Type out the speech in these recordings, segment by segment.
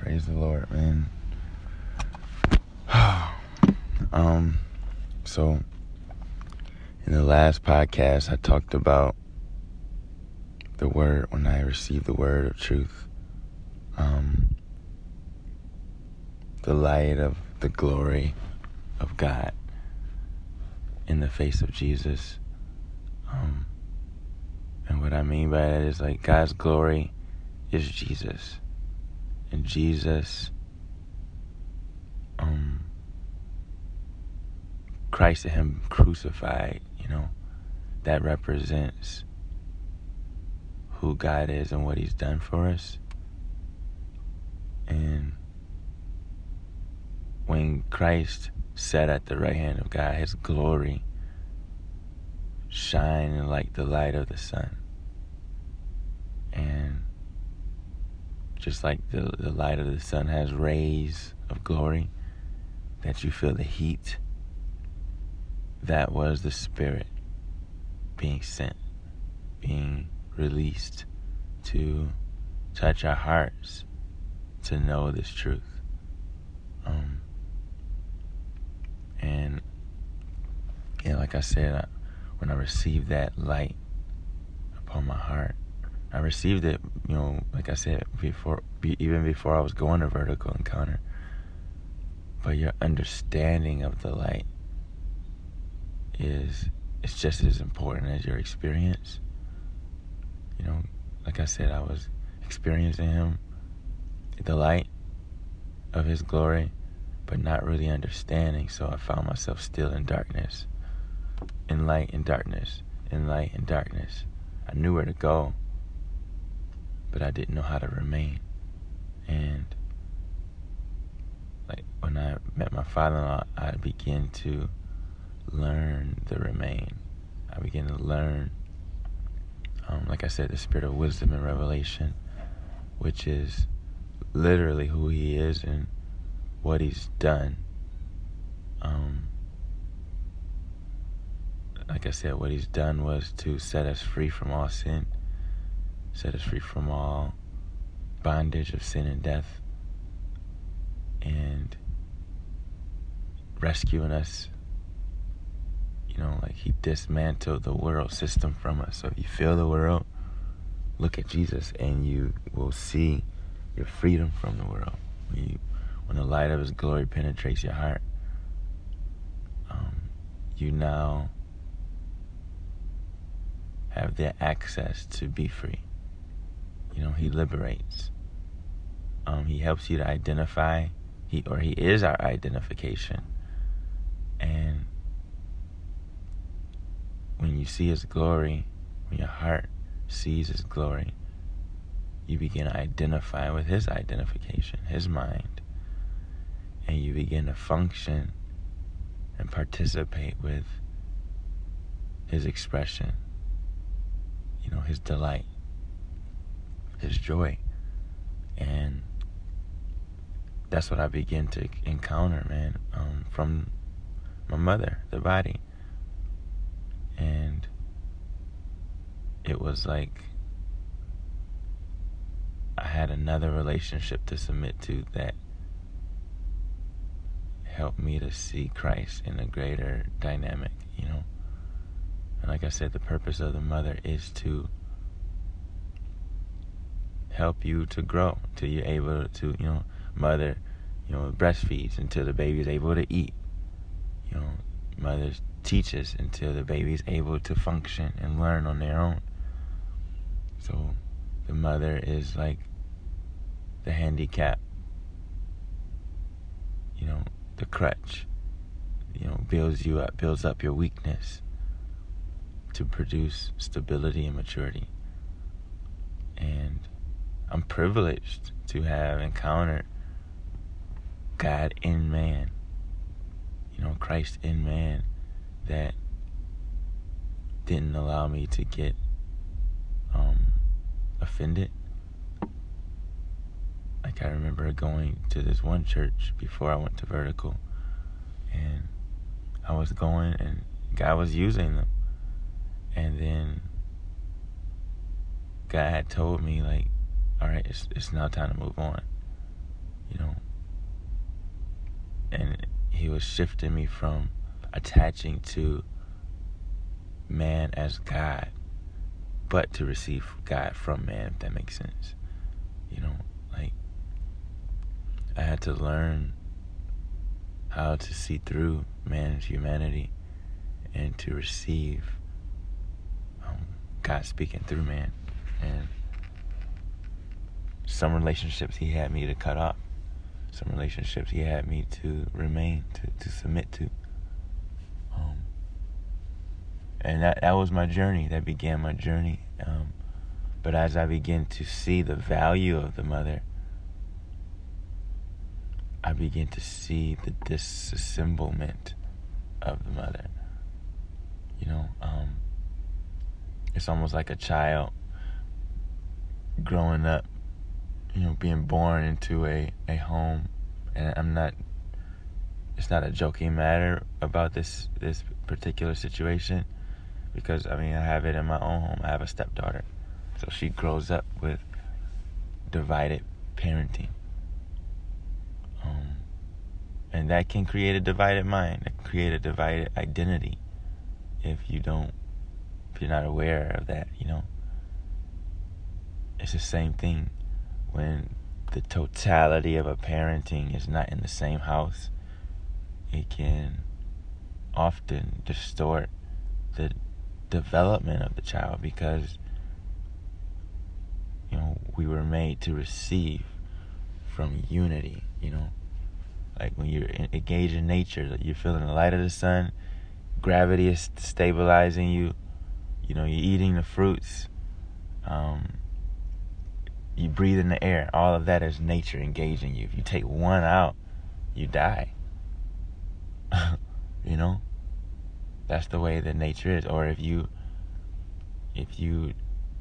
Praise the Lord, man. um, so in the last podcast, I talked about the word when I received the word of truth. Um, the light of the glory of God in the face of Jesus. Um, and what I mean by that is like God's glory is Jesus. And Jesus, um, Christ and Him crucified, you know, that represents who God is and what He's done for us. And when Christ sat at the right hand of God, His glory shining like the light of the sun. And just like the, the light of the sun has rays of glory, that you feel the heat, that was the Spirit being sent, being released to touch our hearts to know this truth. Um, and yeah, like I said, I, when I received that light upon my heart, I received it, you know, like I said before, even before I was going to vertical encounter. But your understanding of the light is it's just as important as your experience. You know, like I said, I was experiencing Him, the light of His glory, but not really understanding. So I found myself still in darkness, in light and darkness, in light and darkness. I knew where to go but I didn't know how to remain. And like when I met my father-in-law, I began to learn the remain. I began to learn, um, like I said, the spirit of wisdom and revelation, which is literally who he is and what he's done. Um, like I said, what he's done was to set us free from all sin set us free from all bondage of sin and death, and rescuing us. You know, like He dismantled the world system from us. So if you feel the world, look at Jesus, and you will see your freedom from the world. When, you, when the light of His glory penetrates your heart, um, you now have the access to be free. You know, he liberates. Um, he helps you to identify. He or he is our identification. And when you see his glory, when your heart sees his glory, you begin to identify with his identification, his mind. And you begin to function and participate with his expression, you know, his delight his joy. And that's what I begin to encounter, man, um, from my mother, the body. And it was like I had another relationship to submit to that helped me to see Christ in a greater dynamic, you know. And like I said, the purpose of the mother is to help you to grow till you're able to, you know, mother, you know, breastfeeds until the baby is able to eat. You know, mother teaches until the baby is able to function and learn on their own. So the mother is like the handicap, you know, the crutch, you know, builds you up, builds up your weakness to produce stability and maturity. And I'm privileged to have encountered God in man, you know, Christ in man, that didn't allow me to get um, offended. Like I remember going to this one church before I went to Vertical, and I was going, and God was using them, and then God had told me like all right, it's, it's now time to move on. You know. And he was shifting me from attaching to man as God, but to receive God from man, if that makes sense. You know, like I had to learn how to see through man's humanity and to receive um, God speaking through man. And some relationships he had me to cut off. Some relationships he had me to remain, to, to submit to. Um, and that, that was my journey. That began my journey. Um, but as I began to see the value of the mother, I began to see the disassemblement of the mother. You know, um, it's almost like a child growing up, you know, being born into a, a home. And I'm not, it's not a joking matter about this, this particular situation because, I mean, I have it in my own home. I have a stepdaughter. So she grows up with divided parenting. Um, and that can create a divided mind, it can create a divided identity if you don't, if you're not aware of that, you know. It's the same thing when the totality of a parenting is not in the same house. It can often distort the development of the child because you know we were made to receive from unity you know like when you're engaged in nature you're feeling the light of the sun gravity is stabilizing you you know you're eating the fruits um, you breathe in the air all of that is nature engaging you. If you take one out you die. You know? That's the way that nature is. Or if you if you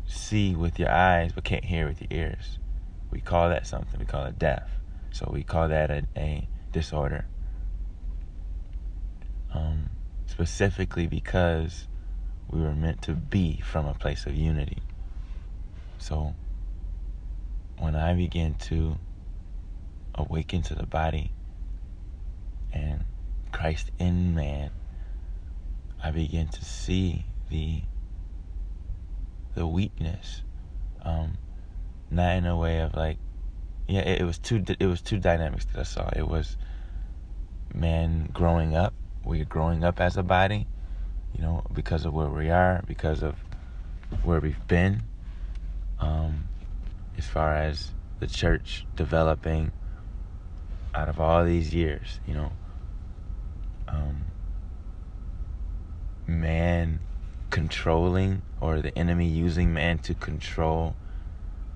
see with your eyes but can't hear with your ears we call that something. We call it deaf. So we call that a, a disorder. Um, specifically because we were meant to be from a place of unity. So when i began to awaken to the body and christ in man I began to see the the weakness, um, not in a way of like, yeah, it, it was two it was two dynamics that I saw. It was man growing up. We're growing up as a body, you know, because of where we are, because of where we've been. Um, as far as the church developing out of all these years, you know, um, man controlling or the enemy using man to control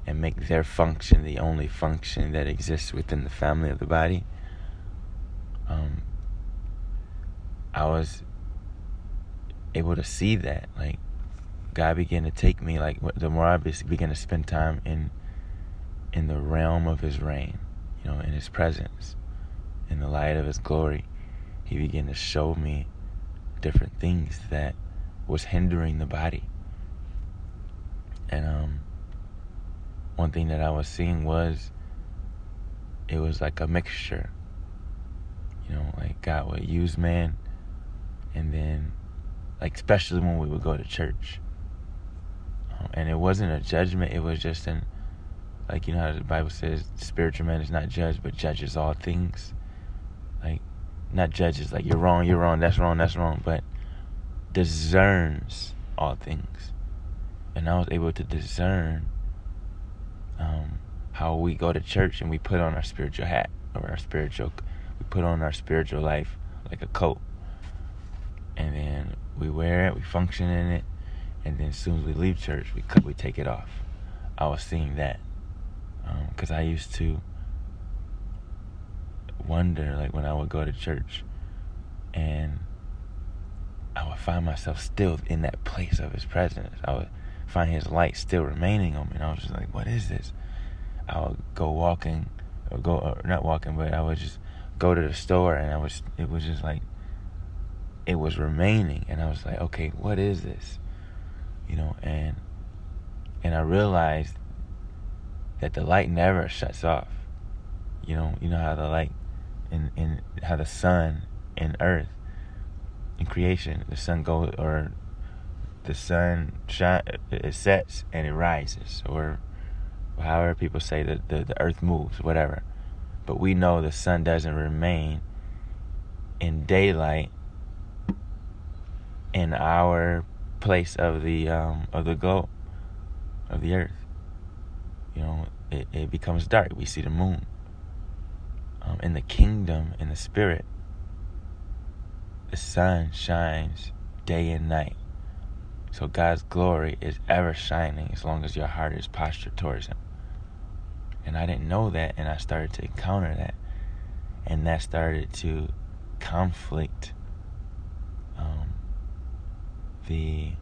and make their function the only function that exists within the family of the body. Um, I was able to see that, like God began to take me, like the more I began to spend time in in the realm of His reign, you know, in His presence, in the light of His glory, He began to show me different things that was hindering the body. And um, one thing that I was seeing was it was like a mixture. You know, like God would use man, and then, like, especially when we would go to church. Um, and it wasn't a judgment, it was just an, like, you know how the Bible says, spiritual man is not judged, but judges all things. Like, not judges like you're wrong, you're wrong, that's wrong, that's wrong, but discerns all things. And I was able to discern um, how we go to church and we put on our spiritual hat or our spiritual, we put on our spiritual life like a coat. And then we wear it, we function in it, and then as soon as we leave church, we we take it off. I was seeing that because um, I used to wonder like when I would go to church and I would find myself still in that place of his presence. I would find his light still remaining on me. And I was just like, what is this? I would go walking or go or not walking, but I would just go to the store and I was it was just like it was remaining and I was like, okay, what is this? You know, and and I realized that the light never shuts off. You know, you know how the light and in how the sun and earth in creation, the sun goes or the sun shine, it sets and it rises, or however people say that the, the earth moves, whatever. But we know the sun doesn't remain in daylight in our place of the um, of the globe of the earth. You know, it, it becomes dark. We see the moon. Um, in the kingdom, in the spirit, the sun shines day and night. So God's glory is ever shining as long as your heart is postured towards Him. And I didn't know that, and I started to encounter that. And that started to conflict um, the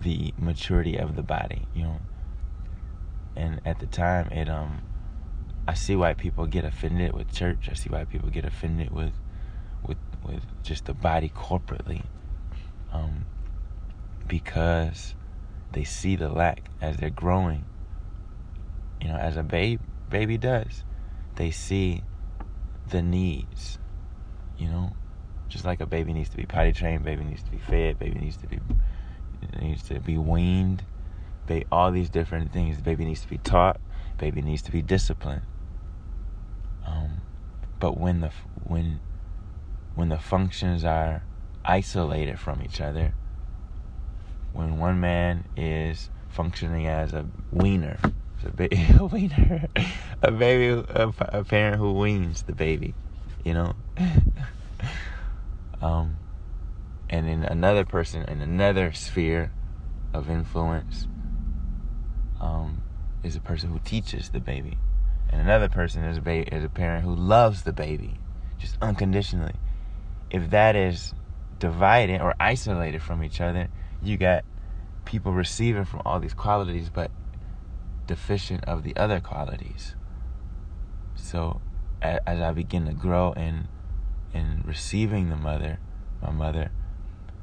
the maturity of the body, you know. And at the time, it um, I see why people get offended with church. I see why people get offended with with with just the body corporately, um, because they see the lack as they're growing. You know, as a babe baby does, they see the needs. You know, just like a baby needs to be potty trained, baby needs to be fed, baby needs to be needs to be weaned, baby, all these different things. The baby needs to be taught, baby needs to be disciplined. Um, but when the when when the functions are isolated from each other, when one man is functioning as a weaner, a, ba- a weaner, a baby, a, a parent who weans the baby, you know. um, and then another person in another sphere of influence um, is a person who teaches the baby, and another person is a ba- is a parent who loves the baby, just unconditionally. If that is divided or isolated from each other, you got people receiving from all these qualities, but deficient of the other qualities. So, as I begin to grow in in receiving the mother, my mother,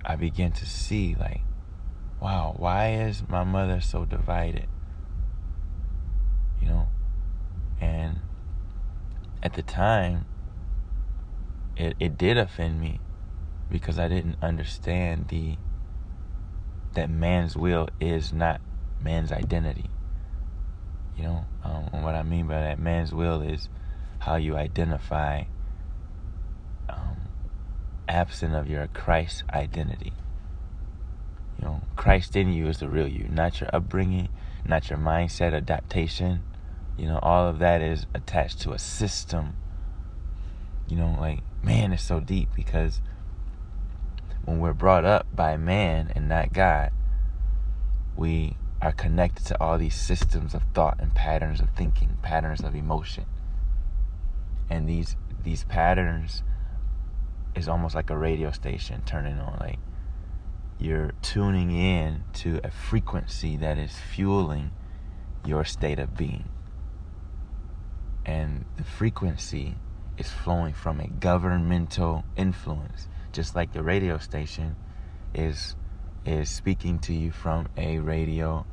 I begin to see like, wow, why is my mother so divided? You know, and at the time, it it did offend me because I didn't understand the that man's will is not man's identity. You know, um, what I mean by that, man's will is how you identify absent of your Christ identity. You know, Christ in you is the real you, not your upbringing, not your mindset, adaptation. You know, all of that is attached to a system. You know, like, man, it's so deep because when we're brought up by man and not God, we are connected to all these systems of thought and patterns of thinking, patterns of emotion. And these these patterns is almost like a radio station turning on. Like you're tuning in to a frequency that is fueling your state of being. And the frequency is flowing from a governmental influence, just like the radio station is is speaking to you from a radio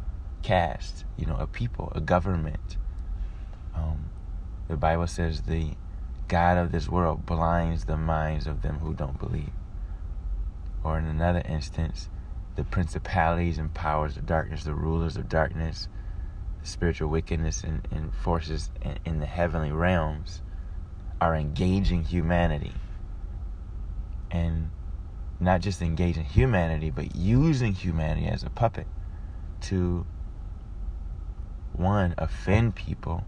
cast, you know, a people, a government. Um, the Bible says the God of this world blinds the minds of them who don't believe. Or in another instance, the principalities and powers of darkness, the rulers of darkness, the spiritual wickedness and, and forces in, in the heavenly realms are engaging humanity. And not just engaging humanity, but using humanity as a puppet to, one, offend people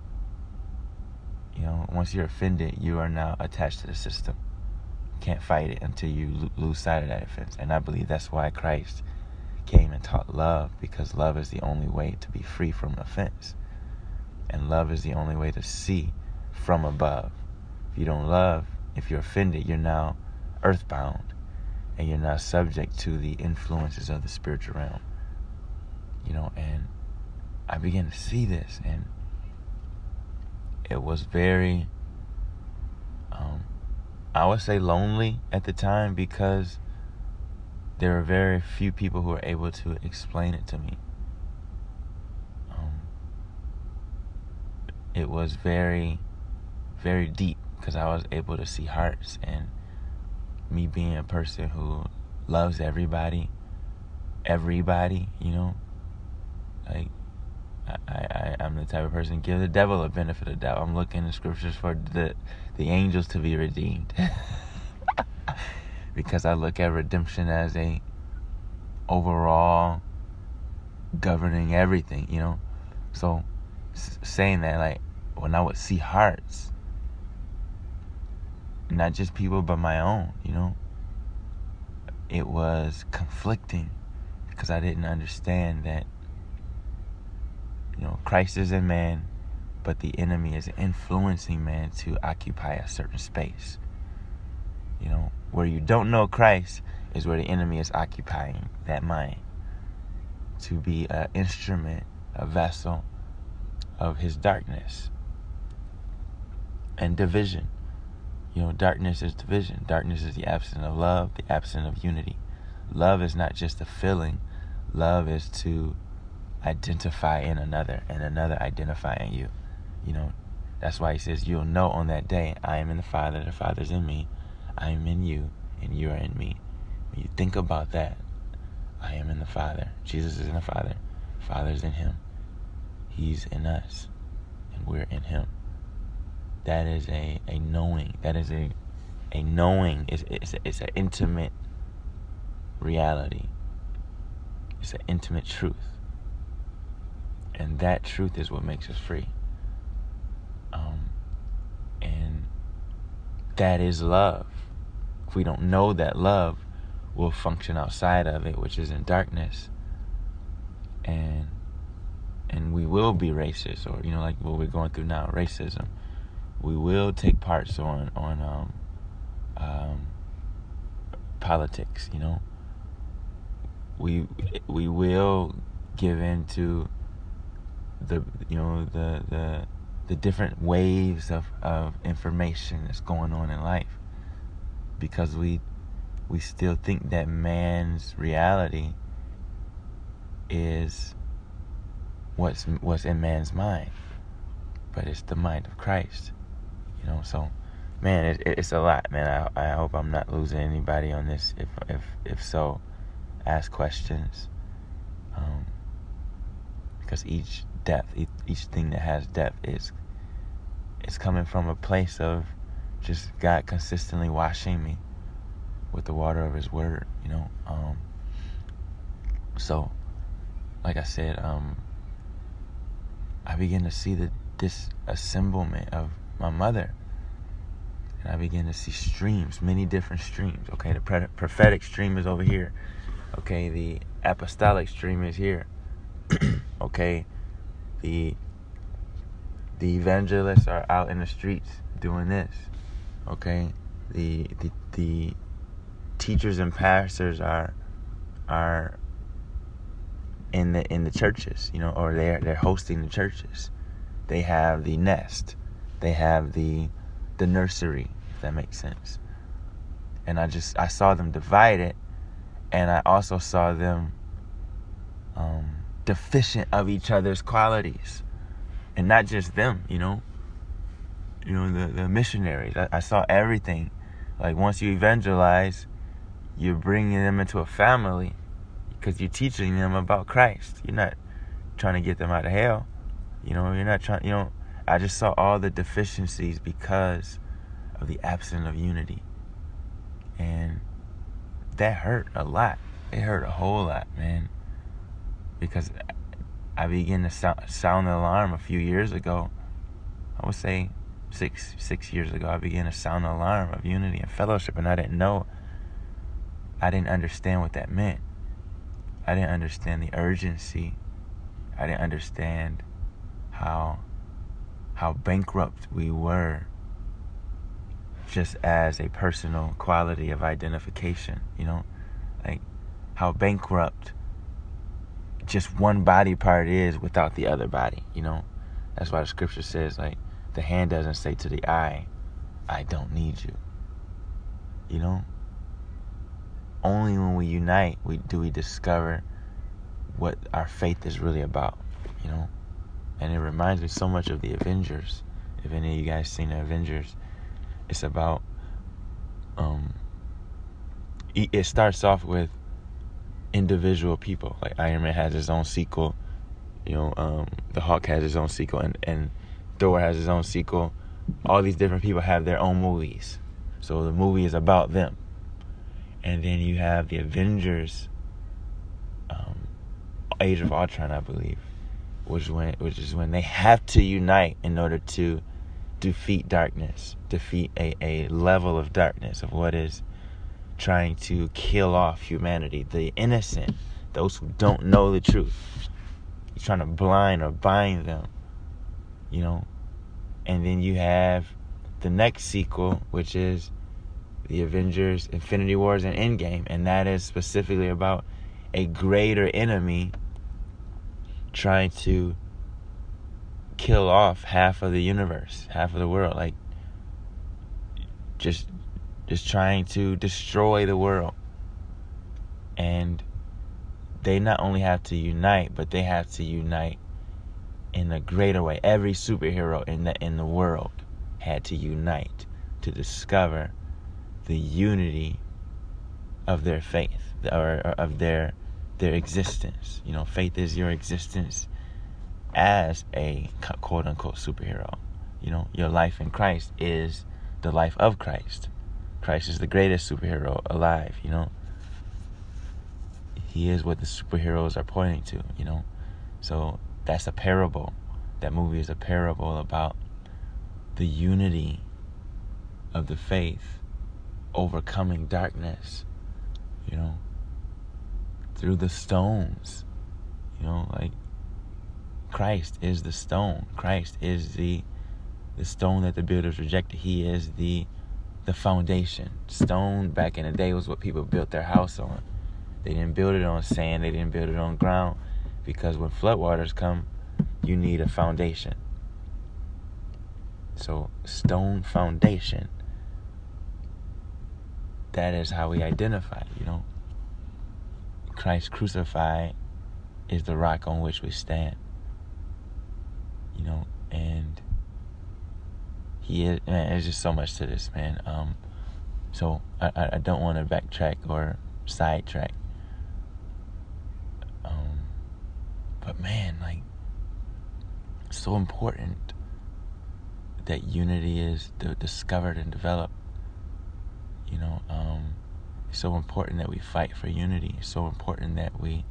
you know, once you're offended, you are now attached to the system. Can't fight it until you lose sight of that offense. And I believe that's why Christ came and taught love, because love is the only way to be free from offense. And love is the only way to see from above. If you don't love, if you're offended, you're now earthbound and you're now subject to the influences of the spiritual realm. You know, and I began to see this and it was very I would say lonely at the time because there were very few people who were able to explain it to me. Um, it was very, very deep because I was able to see hearts and me being a person who loves everybody, everybody, you know, like I, I, I'm the type of person give the devil a benefit of doubt. I'm looking in scriptures for the the angels to be redeemed. because I look at redemption as a overall governing everything, you know. So saying that like when I would see hearts, not just people but my own, you know, it was conflicting because I didn't understand that you know, Christ is in man, but the enemy is influencing man to occupy a certain space. You know, where you don't know Christ is where the enemy is occupying that mind to be an instrument, a vessel of his darkness and division. You know, darkness is division. Darkness is the absence of love, the absence of unity. Love is not just a feeling, love is to identify in another and another identify in you. You know, that's why he says, You'll know on that day, I am in the Father, the Father's in me, I am in you, and you are in me. When you think about that, I am in the Father. Jesus is in the Father. Father's in him. He's in us. And we're in him. That is a, a knowing. That is a a knowing. It's, it's, it's an intimate reality. It's an intimate truth. And that truth is what makes us free. Um, and that is love. If we don't know that love, we'll function outside of it, which is in darkness. And and we will be racist, or you know, like what we're going through now, racism. We will take parts on on um, um, politics. You know, we we will give in to the you know the the the different waves of, of information that's going on in life. Because we we still think that man's reality is what's what's in man's mind. But it's the mind of Christ you know so man it, it's a lot man. I, I hope I'm not losing anybody on this. If if if so ask questions. Um, because each depth. Each thing that has depth is is coming from a place of just God consistently washing me with the water of His Word. You know. Um, so, like I said, um, I begin to see the disassemblement of my mother. And I begin to see streams, many different streams. Okay, the prophetic stream is over here. Okay, the apostolic stream is here. okay, the the evangelists are out in the streets doing this. Okay? The the the teachers and pastors are are in the in the churches, you know, or they're they're hosting the churches. They have the nest. They have the the nursery, if that makes sense. And I just I saw them divided and I also saw them um deficient of each other's qualities. And not just them, you know. You know, the, the missionaries. I, I saw everything. Like once you evangelize, you're bringing them into a family because you're teaching them about Christ. You're not trying to get them out of hell. You know, you're not trying, you know, I just saw all the deficiencies because of the absence of unity. And that hurt a lot. It hurt a whole lot, man because I began to sound, sound the alarm a few years ago. I would say six six years ago, I began to sound the alarm of unity and fellowship, and I didn't know. I didn't understand what that meant. I didn't understand the urgency. I didn't understand how how bankrupt we were just as a personal quality of identification, you know? Like how bankrupt just one body part is without the other body, you know? That's why the scripture says, like, the hand doesn't say to the eye, I don't need you. You know? Only when we unite we do we discover what our faith is really about, you know? And it reminds me so much of the Avengers. If any of you guys seen the Avengers, It's about um it starts off with individual people. Like Iron Man has his own sequel, you know, um, the Hulk has his own sequel, and, and Thor has his own sequel. All these different people have their own movies. So the movie is about them. And then you have the Avengers, um, Age of Ultron, I believe, which when which is when they have to unite in order to defeat darkness, defeat a, a level of darkness of what is trying to kill off humanity, the innocent, those who don't know the truth. He's trying to blind or bind them, you know. And then you have the next sequel, which is the Avengers Infinity Wars and Endgame, and that is specifically about a greater enemy trying to kill off half of the universe, half of the world, like just just trying to destroy the world. And they not only have to unite, but they have to unite in a greater way. Every superhero in the in the world had to unite to discover the unity of their faith or, or of their their existence. You know, faith is your existence as a quote unquote superhero. You know, your life in Christ is the life of Christ. Christ is the greatest superhero alive, you know. He is what the superheroes are pointing to, you know. So that's a parable. That movie is a parable about the unity of the faith overcoming darkness, you know, through the stones. You know, like Christ is the stone. Christ is the the stone that the builders rejected. He is the the foundation. Stone back in the day was what people built their house on. They didn't build it on sand, they didn't build it on ground because when floodwaters come, you need a foundation. So, stone foundation. That is how we identify, you know. Christ crucified is the rock on which we stand. You know, and he is man there's just so much to this man. Um so i i don't want to backtrack or sidetrack. Um but man like so important that unity is discovered and developed you know? Um it's so important that we fight for unity. It's so important that we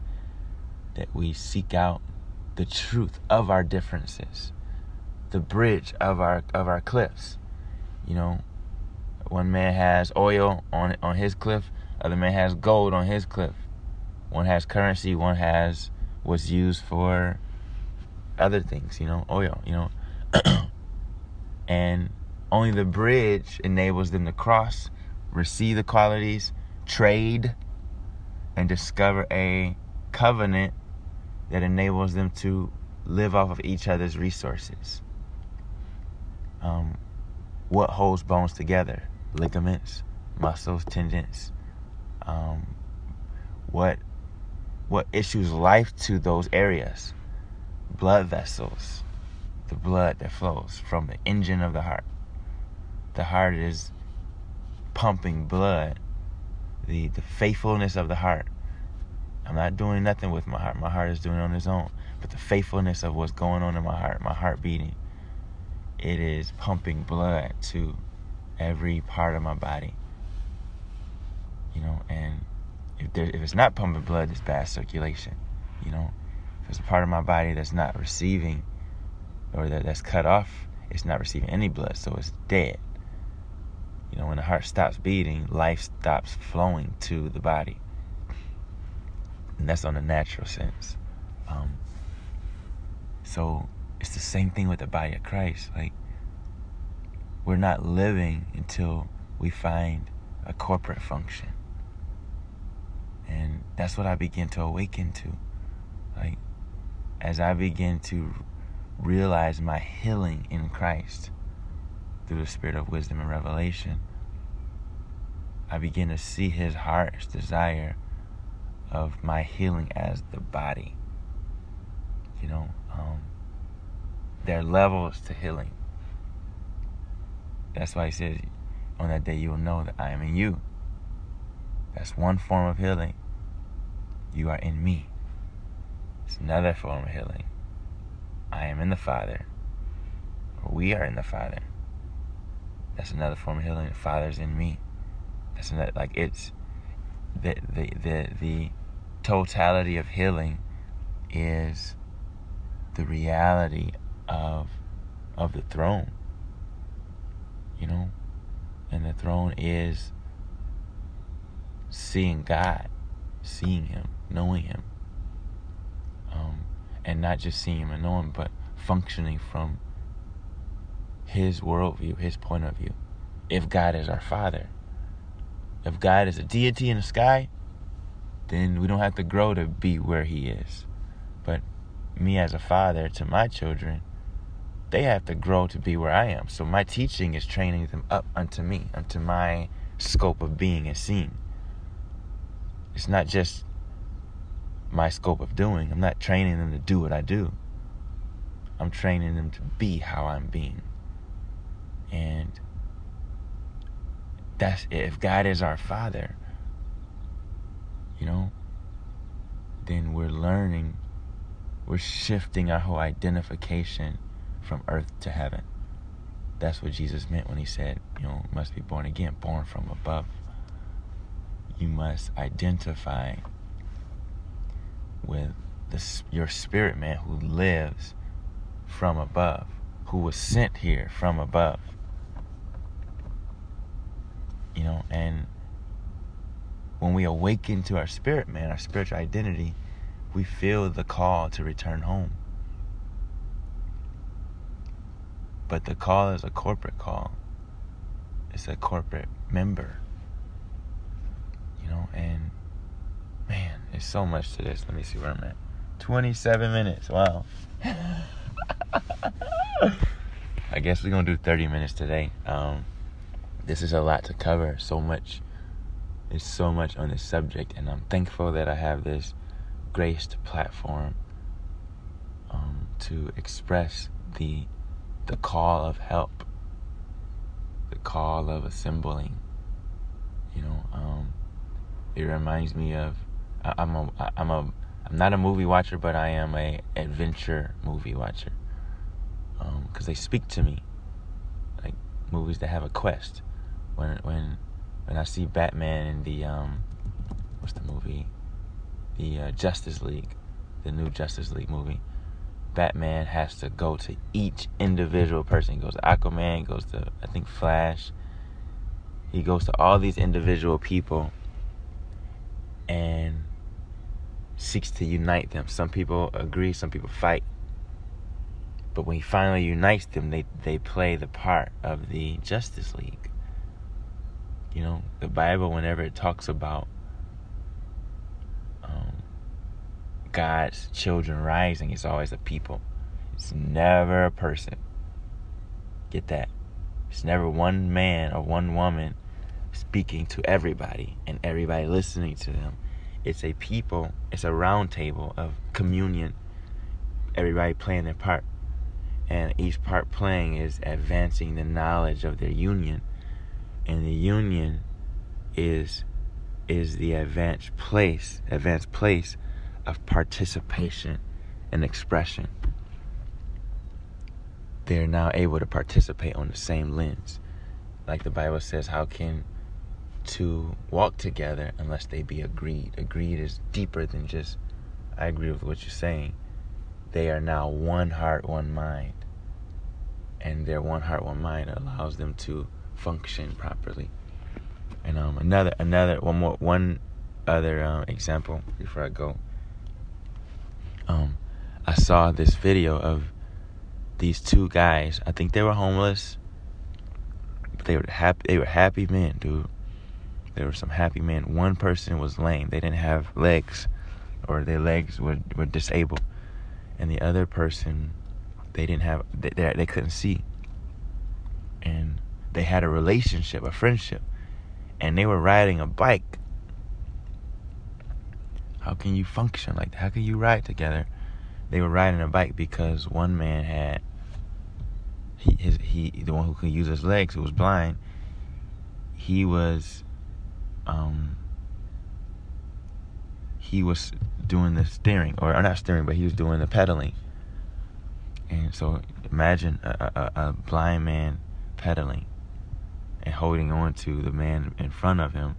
that we seek out the truth of our differences the bridge of our of our cliffs. You know, one man has oil on on his cliff, other man has gold on his cliff. One has currency, one has what's used for other things, you know, oil, you know. and only the bridge enables them to cross, receive the qualities, trade, and discover a covenant that enables them to live off of each other's resources um, what holds bones together? Ligaments muscles tendons um, what what issues life to those areas? Blood vessels the blood that flows from the engine of the heart. The heart is pumping blood the the faithfulness of the heart. I'm not doing nothing with my heart. My heart is doing it on its own. But the faithfulness of what's going on in my heart my heart beating it is pumping blood to every part of my body. You know, and if there, if it's not pumping blood, it's bad circulation. You know, if it's a part of my body that's not receiving or that, that's cut off, it's not receiving any blood, so it's dead. You know, when the heart stops beating, life stops flowing to the body. And that's on a natural sense. Um, so it's the same thing with the body of Christ. Like, we're not living until we find a corporate function. And that's what I begin to awaken to. Like, as I begin to realize my healing in Christ through the spirit of wisdom and revelation, I begin to see his heart's desire of my healing as the body. You know, um, there are levels to healing. That's why he says On that day, you will know that I am in you. That's one form of healing. You are in me. It's another form of healing. I am in the Father. Or we are in the Father. That's another form of healing. The Father's in me. That's another, like it's the the the the totality of healing is the reality of of the throne. You know? And the throne is seeing God, seeing him, knowing him. Um, and not just seeing him and knowing him, but functioning from his worldview, his point of view. If God is our Father, if God is a deity in the sky, then we don't have to grow to be where He is. But me as a father to my children, they have to grow to be where I am. So my teaching is training them up unto me, unto my scope of being and seeing. It's not just my scope of doing. I'm not training them to do what I do. I'm training them to be how I'm being. And that's if God is our Father, you know, then we're learning, we're shifting our whole identification from earth to heaven. That's what Jesus meant when he said, you know, must be born again, born from above. You must identify with the, your spirit man who lives from above, who was sent here from above. You know, and when we awaken to our spirit man, our spiritual identity, we feel the call to return home. But the call is a corporate call. It's a corporate member. You know, and man, there's so much to this. Let me see where I'm at. 27 minutes. Wow. I guess we're to do 30 minutes today. Um, this is a lot to cover. So much. There's so much on this subject, and I'm thankful that I have this graced platform um, to express the the call of help, the call of assembling. You know, um, it reminds me of I, I'm a I'm a I'm not a movie watcher, but I am a adventure movie watcher because um, they speak to me like movies that have a quest. When when when I see Batman in the um, what's the movie, the uh, Justice League, the new Justice League movie. Batman has to go to each individual person. He goes to Aquaman, goes to I think Flash. He goes to all these individual people and seeks to unite them. Some people agree, some people fight. But when he finally unites them, they, they play the part of the Justice League. You know, the Bible, whenever it talks about um, God's children rising, it's always a people. It's never a person. Get that? It's never one man or one woman speaking to everybody and everybody listening to them. It's a people, it's a round table of communion, everybody playing their part. And each part playing is advancing the knowledge of their union. And the union is is the advanced place, advanced place of participation and expression. They're now able to participate on the same lens. Like the Bible says, how can two walk together unless they be agreed. Agreed is deeper than just, I agree with what you're saying. They are now one heart, one mind. And their one heart, one mind allows them to function properly. And um, another, another, one more, one other um, example before I go. Um, I saw this video of these two guys. I think they were homeless. But they were happy. They were happy men, dude there were some happy men. One person was lame. They didn't have legs or their legs were, were disabled. And the other person, they didn't have, they, they, they couldn't see. And they had a relationship, a friendship. And they were riding a bike. How can you function like that? How can you ride together? They were riding a bike because one man had he his he the one who could use his legs who was blind he was um he was doing the steering or, or not steering but he was doing the pedaling and so imagine a, a, a blind man pedaling and holding on to the man in front of him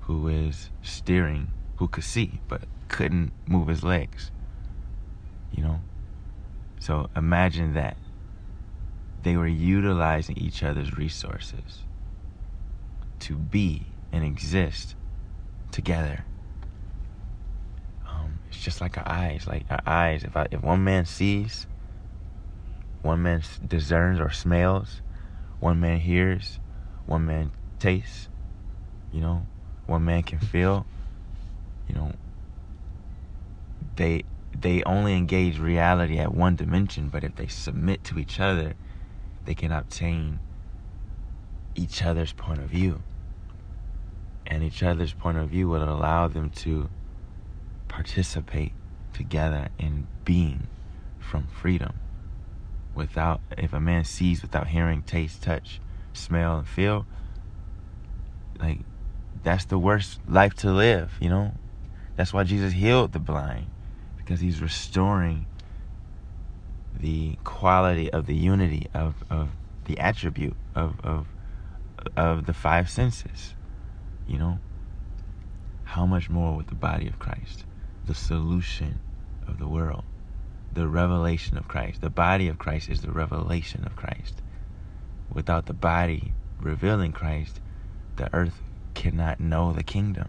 who is steering who could see but couldn't move his legs you know so imagine that they were utilizing each other's resources to be and exist together. Um, it's just like our eyes. Like our eyes, if I, if one man sees, one man discerns or smells, one man hears, one man tastes, you know, one man can feel, you know, they they only engage reality at one dimension, but if they submit to each other, they can obtain each other's point of view. And each other's point of view will allow them to participate together in being from freedom without if a man sees without hearing taste touch smell and feel like that's the worst life to live you know that's why jesus healed the blind because he's restoring the quality of the unity of, of the attribute of, of of the five senses you know? How much more with the body of Christ? The solution of the world, the revelation of Christ. The body of Christ is the revelation of Christ. Without the body revealing Christ, the earth cannot know the kingdom.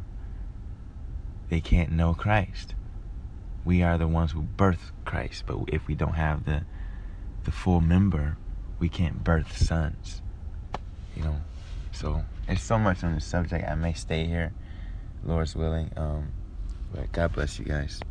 They can't know Christ. We are the ones who birth Christ, but if we don't have the the full member, we can't birth sons. You know, so it's so much on the subject. I may stay here, Lord's willing. Um, but God bless you guys.